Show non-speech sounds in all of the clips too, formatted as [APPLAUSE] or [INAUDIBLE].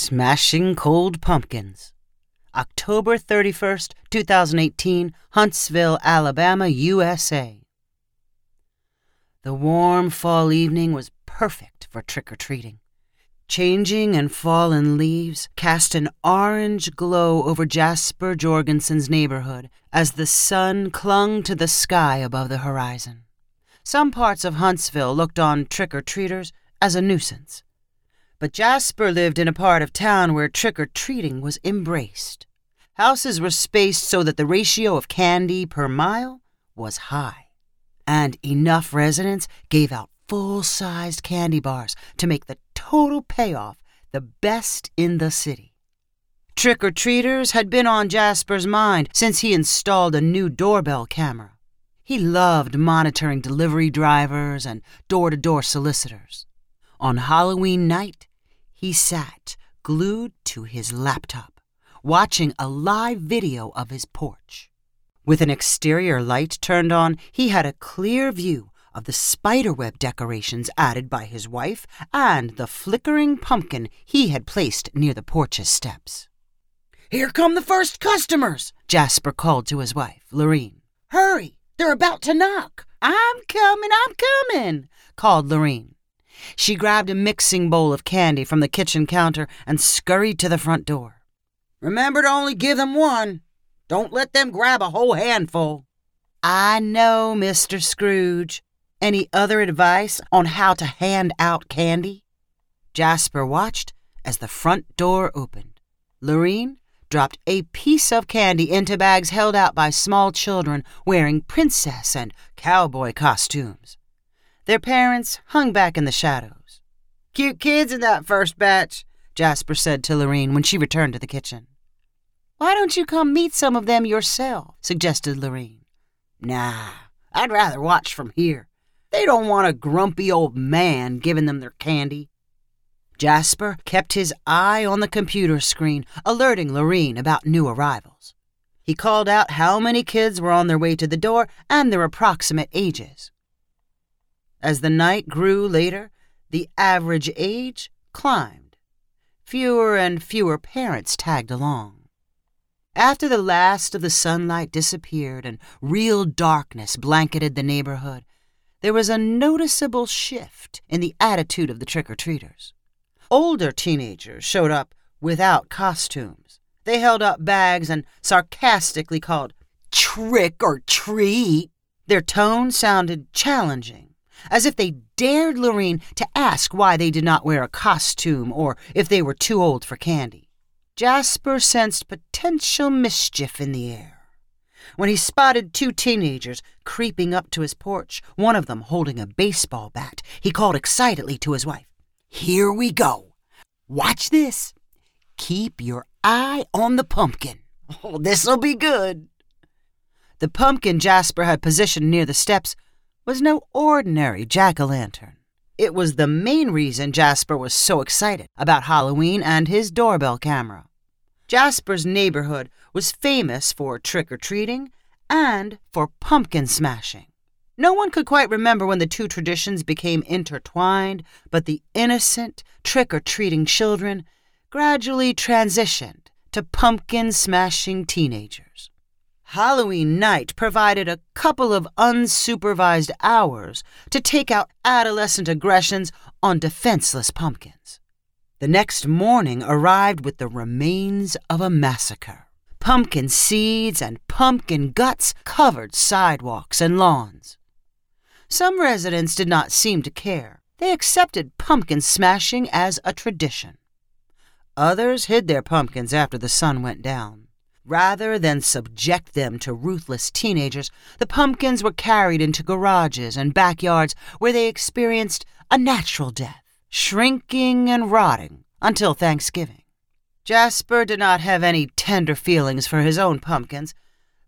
Smashing Cold Pumpkins. October 31st, 2018, Huntsville, Alabama, USA. The warm fall evening was perfect for trick or treating. Changing and fallen leaves cast an orange glow over Jasper Jorgensen's neighborhood as the sun clung to the sky above the horizon. Some parts of Huntsville looked on trick or treaters as a nuisance but Jasper lived in a part of town where trick or treating was embraced. Houses were spaced so that the ratio of candy per mile was high, and enough residents gave out full sized candy bars to make the total payoff the best in the city. Trick or treaters had been on Jasper's mind since he installed a new doorbell camera. He loved monitoring delivery drivers and door to door solicitors. On Halloween night, he sat glued to his laptop, watching a live video of his porch. With an exterior light turned on, he had a clear view of the spiderweb decorations added by his wife and the flickering pumpkin he had placed near the porch's steps. Here come the first customers, Jasper called to his wife, Lorene. Hurry, they're about to knock. I'm coming, I'm coming, called Lorene. She grabbed a mixing bowl of candy from the kitchen counter and scurried to the front door. Remember to only give them one. Don't let them grab a whole handful. I know, Mr. Scrooge. Any other advice on how to hand out candy? Jasper watched as the front door opened. Lorene dropped a piece of candy into bags held out by small children wearing princess and cowboy costumes. Their parents hung back in the shadows. Cute kids in that first batch, Jasper said to Lorene when she returned to the kitchen. Why don't you come meet some of them yourself? suggested Lorene. Nah, I'd rather watch from here. They don't want a grumpy old man giving them their candy. Jasper kept his eye on the computer screen, alerting Lorene about new arrivals. He called out how many kids were on their way to the door and their approximate ages. As the night grew later, the average age climbed. Fewer and fewer parents tagged along. After the last of the sunlight disappeared and real darkness blanketed the neighborhood, there was a noticeable shift in the attitude of the trick or treaters. Older teenagers showed up without costumes. They held up bags and sarcastically called trick or treat. Their tone sounded challenging as if they dared Lorene to ask why they did not wear a costume or if they were too old for candy. Jasper sensed potential mischief in the air. When he spotted two teenagers creeping up to his porch, one of them holding a baseball bat, he called excitedly to his wife, Here we go. Watch this. Keep your eye on the pumpkin. [LAUGHS] Oh, this'll be good. The pumpkin Jasper had positioned near the steps was no ordinary jack o' lantern. It was the main reason Jasper was so excited about Halloween and his doorbell camera. Jasper's neighborhood was famous for trick or treating and for pumpkin smashing. No one could quite remember when the two traditions became intertwined, but the innocent, trick or treating children gradually transitioned to pumpkin smashing teenagers. Halloween night provided a couple of unsupervised hours to take out adolescent aggressions on defenseless pumpkins. The next morning arrived with the remains of a massacre. Pumpkin seeds and pumpkin guts covered sidewalks and lawns. Some residents did not seem to care. They accepted pumpkin smashing as a tradition. Others hid their pumpkins after the sun went down. Rather than subject them to ruthless teenagers, the pumpkins were carried into garages and backyards where they experienced a natural death, shrinking and rotting until Thanksgiving. Jasper did not have any tender feelings for his own pumpkins,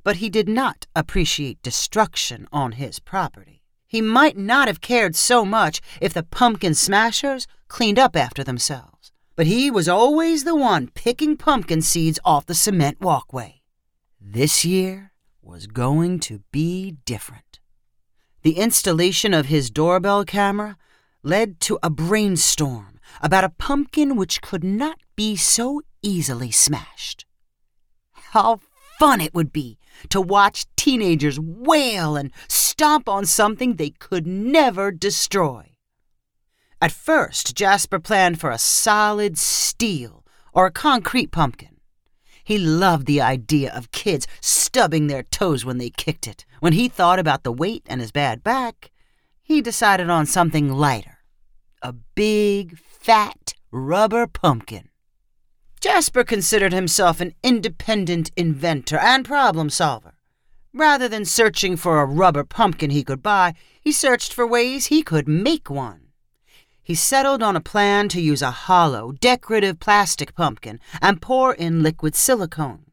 but he did not appreciate destruction on his property. He might not have cared so much if the pumpkin smashers cleaned up after themselves but he was always the one picking pumpkin seeds off the cement walkway. This year was going to be different. The installation of his doorbell camera led to a brainstorm about a pumpkin which could not be so easily smashed. How fun it would be to watch teenagers wail and stomp on something they could never destroy. At first, Jasper planned for a solid steel or a concrete pumpkin. He loved the idea of kids stubbing their toes when they kicked it. When he thought about the weight and his bad back, he decided on something lighter a big, fat rubber pumpkin. Jasper considered himself an independent inventor and problem solver. Rather than searching for a rubber pumpkin he could buy, he searched for ways he could make one. He settled on a plan to use a hollow, decorative plastic pumpkin and pour in liquid silicone.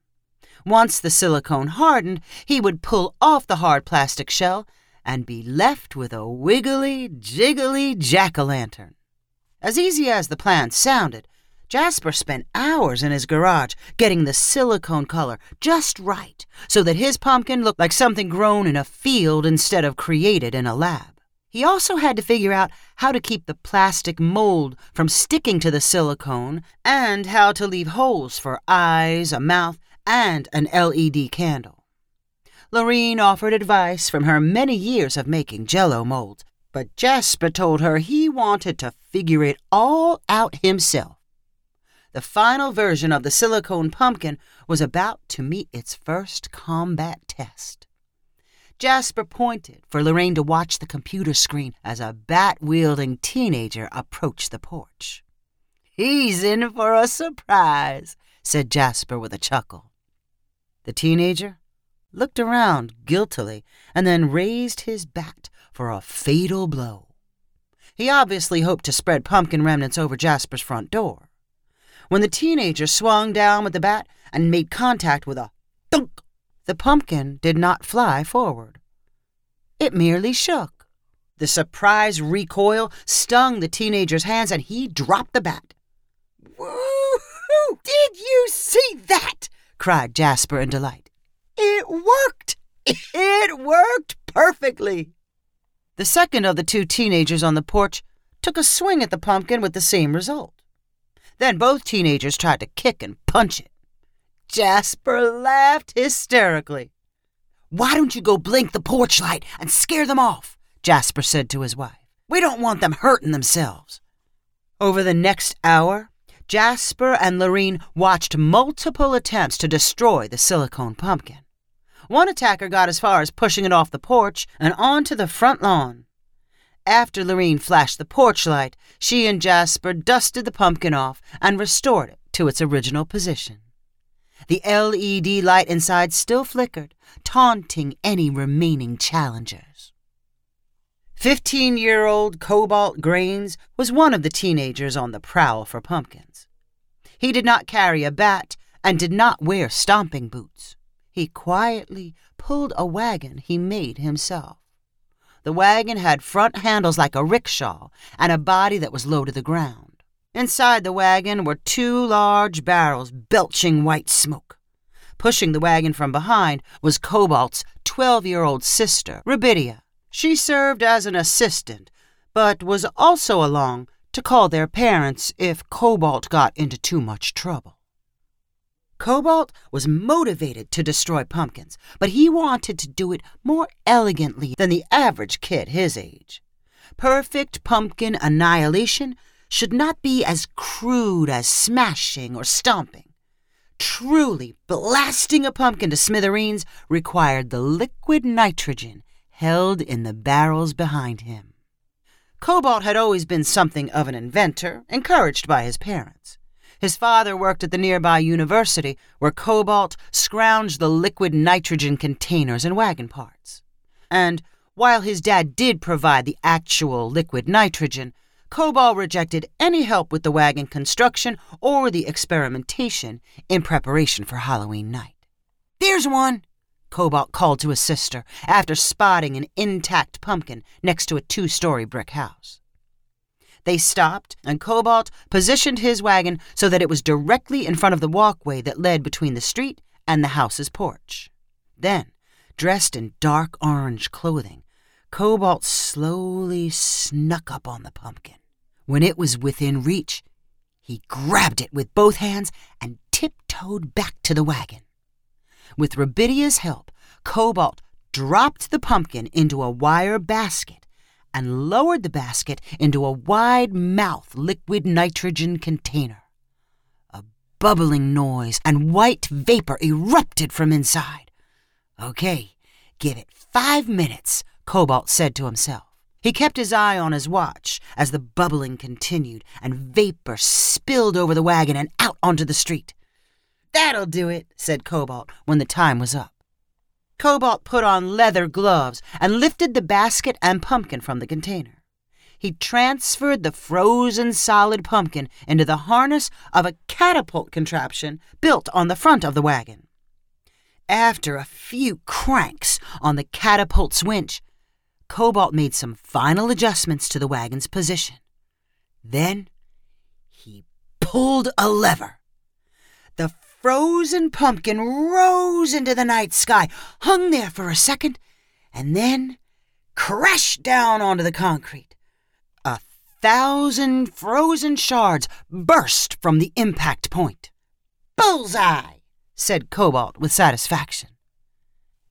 Once the silicone hardened, he would pull off the hard plastic shell and be left with a wiggly, jiggly jack o' lantern. As easy as the plan sounded, Jasper spent hours in his garage getting the silicone color just right so that his pumpkin looked like something grown in a field instead of created in a lab. He also had to figure out how to keep the plastic mold from sticking to the silicone and how to leave holes for eyes, a mouth, and an LED candle. Lorene offered advice from her many years of making jello molds, but Jasper told her he wanted to figure it all out himself. The final version of the silicone pumpkin was about to meet its first combat test. Jasper pointed for Lorene to watch the computer screen as a bat wielding teenager approached the porch. He's in for a surprise, said Jasper with a chuckle. The teenager looked around guiltily and then raised his bat for a fatal blow. He obviously hoped to spread pumpkin remnants over Jasper's front door when the teenager swung down with the bat and made contact with a thunk. The pumpkin did not fly forward. It merely shook. The surprise recoil stung the teenager's hands and he dropped the bat. Woo-hoo! Did you see that? cried Jasper in delight. It worked! It worked perfectly! The second of the two teenagers on the porch took a swing at the pumpkin with the same result. Then both teenagers tried to kick and punch it. Jasper laughed hysterically. Why don't you go blink the porch light and scare them off? Jasper said to his wife. We don't want them hurting themselves. Over the next hour, Jasper and Lorene watched multiple attempts to destroy the silicone pumpkin. One attacker got as far as pushing it off the porch and onto the front lawn. After Lorene flashed the porch light, she and Jasper dusted the pumpkin off and restored it to its original position. The LED light inside still flickered, taunting any remaining challengers. Fifteen year old Cobalt Grains was one of the teenagers on the prowl for pumpkins. He did not carry a bat and did not wear stomping boots. He quietly pulled a wagon he made himself. The wagon had front handles like a rickshaw and a body that was low to the ground. Inside the wagon were two large barrels belching white smoke. Pushing the wagon from behind was Cobalt's 12 year old sister, Rubidia. She served as an assistant, but was also along to call their parents if Cobalt got into too much trouble. Cobalt was motivated to destroy pumpkins, but he wanted to do it more elegantly than the average kid his age. Perfect pumpkin annihilation should not be as crude as smashing or stomping. Truly blasting a pumpkin to smithereens required the liquid nitrogen held in the barrels behind him. Cobalt had always been something of an inventor, encouraged by his parents. His father worked at the nearby university where Cobalt scrounged the liquid nitrogen containers and wagon parts. And while his dad did provide the actual liquid nitrogen, Cobalt rejected any help with the wagon construction or the experimentation in preparation for Halloween night. There's one, Cobalt called to his sister after spotting an intact pumpkin next to a two story brick house. They stopped, and Cobalt positioned his wagon so that it was directly in front of the walkway that led between the street and the house's porch. Then, dressed in dark orange clothing, Cobalt slowly snuck up on the pumpkin. When it was within reach, he grabbed it with both hands and tiptoed back to the wagon. With Rubidia's help, Cobalt dropped the pumpkin into a wire basket and lowered the basket into a wide mouthed liquid nitrogen container. A bubbling noise and white vapor erupted from inside. Okay, give it five minutes, Cobalt said to himself. He kept his eye on his watch as the bubbling continued and vapor spilled over the wagon and out onto the street. That'll do it, said Cobalt when the time was up. Cobalt put on leather gloves and lifted the basket and pumpkin from the container. He transferred the frozen solid pumpkin into the harness of a catapult contraption built on the front of the wagon. After a few cranks on the catapult's winch, Cobalt made some final adjustments to the wagon's position. Then he pulled a lever. The frozen pumpkin rose into the night sky, hung there for a second, and then crashed down onto the concrete. A thousand frozen shards burst from the impact point. Bullseye, said Cobalt with satisfaction.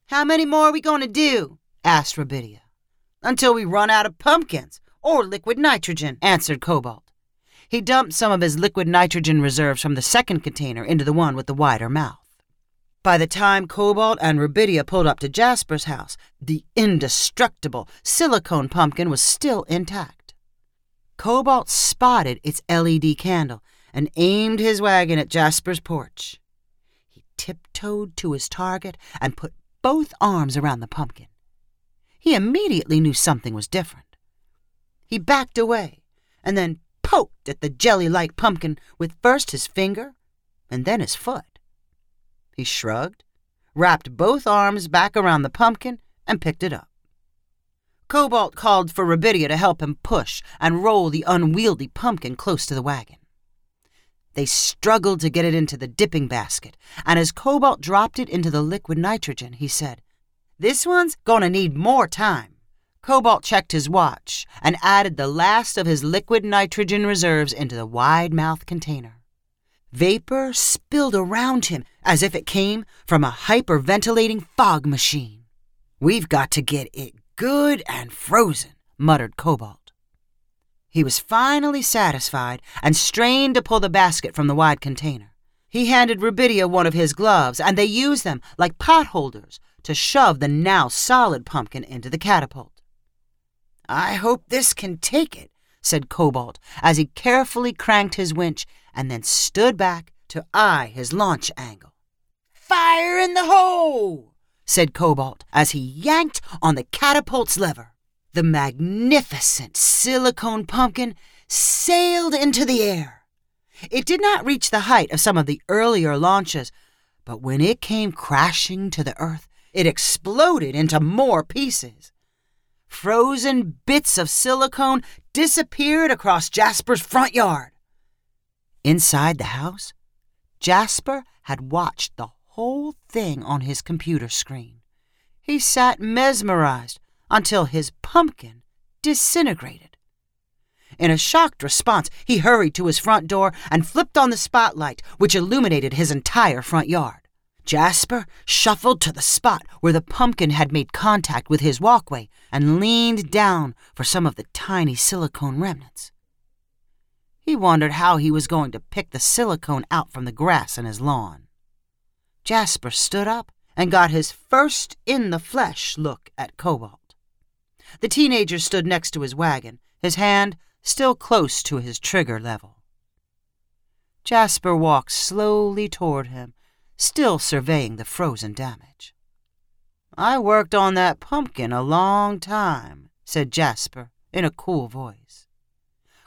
How many more are we going to do? asked Rubidia. Until we run out of pumpkins or liquid nitrogen, answered Cobalt. He dumped some of his liquid nitrogen reserves from the second container into the one with the wider mouth. By the time Cobalt and Rubidia pulled up to Jasper's house, the indestructible silicone pumpkin was still intact. Cobalt spotted its LED candle and aimed his wagon at Jasper's porch. He tiptoed to his target and put both arms around the pumpkin. He immediately knew something was different. He backed away and then poked at the jelly like pumpkin with first his finger and then his foot. He shrugged, wrapped both arms back around the pumpkin, and picked it up. Cobalt called for Rubidia to help him push and roll the unwieldy pumpkin close to the wagon. They struggled to get it into the dipping basket, and as Cobalt dropped it into the liquid nitrogen, he said, This one's gonna need more time. Cobalt checked his watch and added the last of his liquid nitrogen reserves into the wide mouth container. Vapor spilled around him as if it came from a hyperventilating fog machine. We've got to get it good and frozen, muttered Cobalt. He was finally satisfied and strained to pull the basket from the wide container. He handed Rubidia one of his gloves, and they used them like pot holders to shove the now solid pumpkin into the catapult. I hope this can take it, said Cobalt as he carefully cranked his winch and then stood back to eye his launch angle. Fire in the hole, said Cobalt as he yanked on the catapult's lever. The magnificent silicone pumpkin sailed into the air. It did not reach the height of some of the earlier launches, but when it came crashing to the earth, it exploded into more pieces. Frozen bits of silicone disappeared across Jasper's front yard. Inside the house, Jasper had watched the whole thing on his computer screen. He sat mesmerized until his pumpkin disintegrated. In a shocked response, he hurried to his front door and flipped on the spotlight, which illuminated his entire front yard. Jasper shuffled to the spot where the pumpkin had made contact with his walkway and leaned down for some of the tiny silicone remnants. He wondered how he was going to pick the silicone out from the grass in his lawn. Jasper stood up and got his first in the flesh look at Cobalt. The teenager stood next to his wagon, his hand still close to his trigger level. Jasper walked slowly toward him still surveying the frozen damage. I worked on that pumpkin a long time, said Jasper in a cool voice.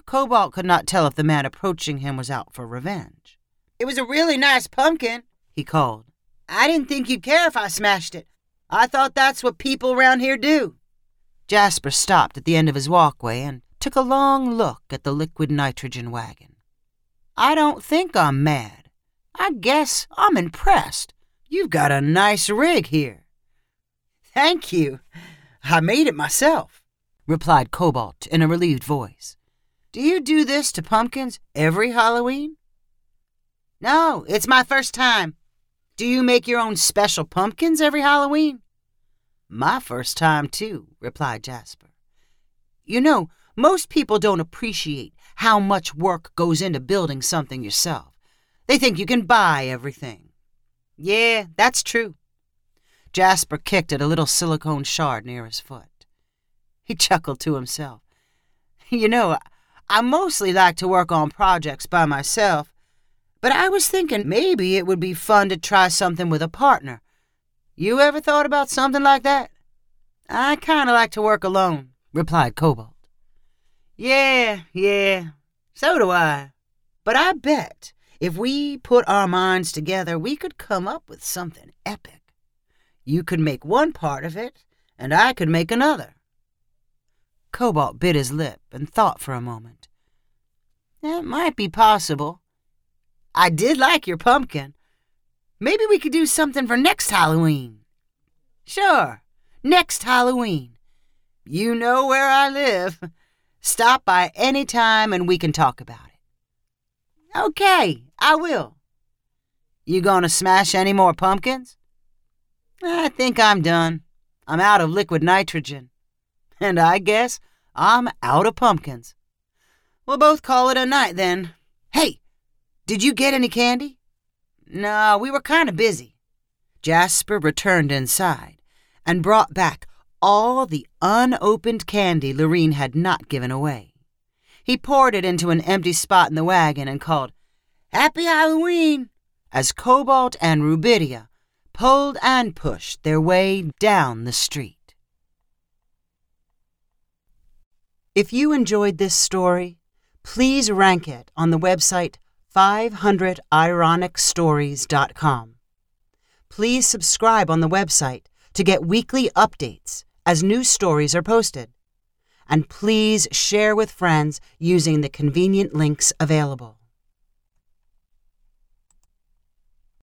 Cobalt could not tell if the man approaching him was out for revenge. It was a really nice pumpkin, he called. I didn't think you'd care if I smashed it. I thought that's what people around here do. Jasper stopped at the end of his walkway and took a long look at the liquid nitrogen wagon. I don't think I'm mad, I guess I'm impressed. You've got a nice rig here. Thank you. I made it myself, replied Cobalt in a relieved voice. Do you do this to pumpkins every Halloween? No, it's my first time. Do you make your own special pumpkins every Halloween? My first time, too, replied Jasper. You know, most people don't appreciate how much work goes into building something yourself. They think you can buy everything. Yeah, that's true. Jasper kicked at a little silicone shard near his foot. He chuckled to himself. You know, I mostly like to work on projects by myself, but I was thinking maybe it would be fun to try something with a partner. You ever thought about something like that? I kind of like to work alone, replied Cobalt. Yeah, yeah, so do I. But I bet if we put our minds together, we could come up with something epic. You could make one part of it, and I could make another. Cobalt bit his lip and thought for a moment. That might be possible. I did like your pumpkin. Maybe we could do something for next Halloween. Sure, next Halloween. You know where I live. Stop by any time and we can talk about it. Okay, I will. You gonna smash any more pumpkins? I think I'm done. I'm out of liquid nitrogen. [LAUGHS] And I guess I'm out of pumpkins. We'll both call it a night then. Hey, did you get any candy? No, we were kind of busy. Jasper returned inside and brought back all the unopened candy Lorene had not given away. He poured it into an empty spot in the wagon and called, Happy Halloween! as Cobalt and Rubidia pulled and pushed their way down the street. If you enjoyed this story, please rank it on the website 500ironicstories.com. Please subscribe on the website to get weekly updates as new stories are posted. And please share with friends using the convenient links available.